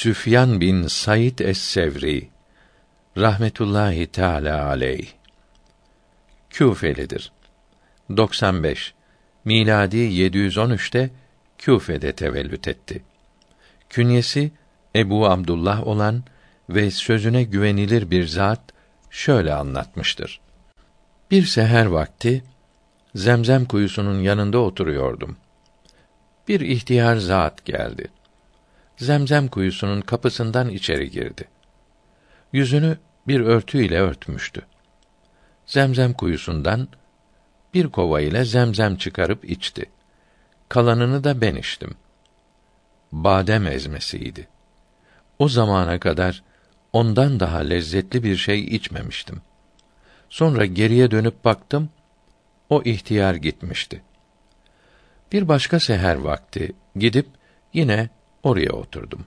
Süfyan bin Said es-Sevri rahmetullahi teala aleyh Küfelidir. 95 miladi 713'te Küfe'de tevellüt etti. Künyesi Ebu Abdullah olan ve sözüne güvenilir bir zat şöyle anlatmıştır. Bir seher vakti Zemzem kuyusunun yanında oturuyordum. Bir ihtiyar zat geldi. Zemzem kuyusunun kapısından içeri girdi. Yüzünü bir örtüyle örtmüştü. Zemzem kuyusundan bir kova ile zemzem çıkarıp içti. Kalanını da ben içtim. Badem ezmesiydi. O zamana kadar ondan daha lezzetli bir şey içmemiştim. Sonra geriye dönüp baktım, o ihtiyar gitmişti. Bir başka seher vakti gidip yine oraya oturdum.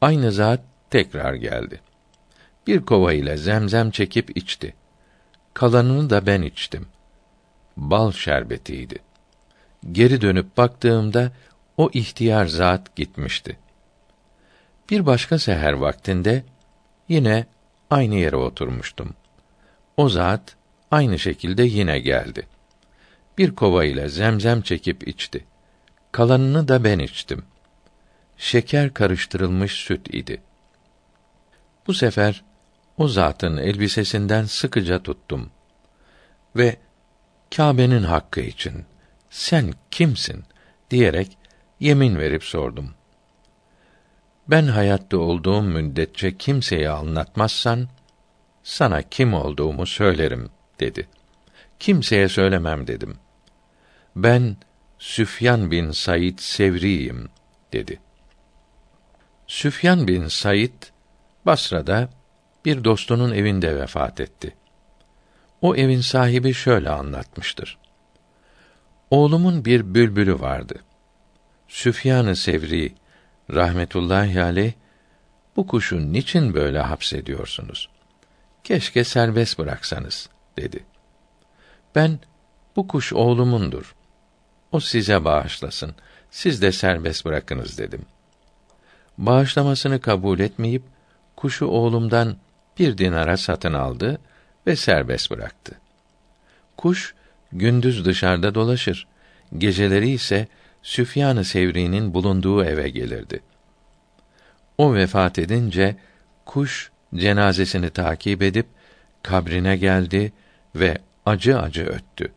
Aynı zat tekrar geldi. Bir kova ile zemzem çekip içti. Kalanını da ben içtim. Bal şerbetiydi. Geri dönüp baktığımda o ihtiyar zat gitmişti. Bir başka seher vaktinde yine aynı yere oturmuştum. O zat aynı şekilde yine geldi. Bir kova ile zemzem çekip içti. Kalanını da ben içtim. Şeker karıştırılmış süt idi. Bu sefer o zatın elbisesinden sıkıca tuttum ve Kâbe'nin hakkı için sen kimsin diyerek yemin verip sordum. Ben hayatta olduğum müddetçe kimseye anlatmazsan sana kim olduğumu söylerim dedi. Kimseye söylemem dedim. Ben Süfyan bin Said Sevriyim dedi. Süfyan bin Said Basra'da bir dostunun evinde vefat etti. O evin sahibi şöyle anlatmıştır. Oğlumun bir bülbülü vardı. Süfyan-ı Sevri rahmetullahi aleyh bu kuşu niçin böyle hapsediyorsunuz? Keşke serbest bıraksanız dedi. Ben bu kuş oğlumundur. O size bağışlasın. Siz de serbest bırakınız dedim. Bağışlamasını kabul etmeyip kuşu oğlumdan bir dinara satın aldı ve serbest bıraktı. Kuş gündüz dışarıda dolaşır, geceleri ise Süfyan-ı Sevri'nin bulunduğu eve gelirdi. O vefat edince kuş cenazesini takip edip kabrine geldi ve acı acı öttü.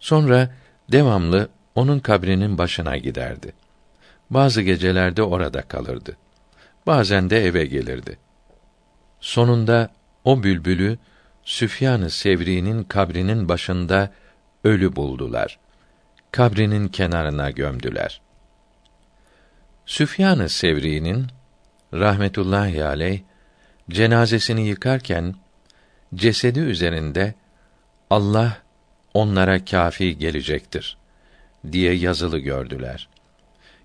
Sonra devamlı onun kabrinin başına giderdi. Bazı gecelerde orada kalırdı. Bazen de eve gelirdi. Sonunda o bülbülü Süfyan-ı Sevri'nin kabrinin başında ölü buldular. Kabrinin kenarına gömdüler. Süfyan-ı Sevri'nin rahmetullahi aleyh cenazesini yıkarken cesedi üzerinde Allah onlara kafi gelecektir diye yazılı gördüler.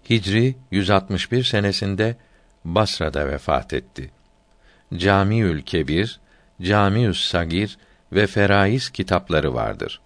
Hicri 161 senesinde Basra'da vefat etti. Camiül Kebir, Camiü's Sagir ve Feraiz kitapları vardır.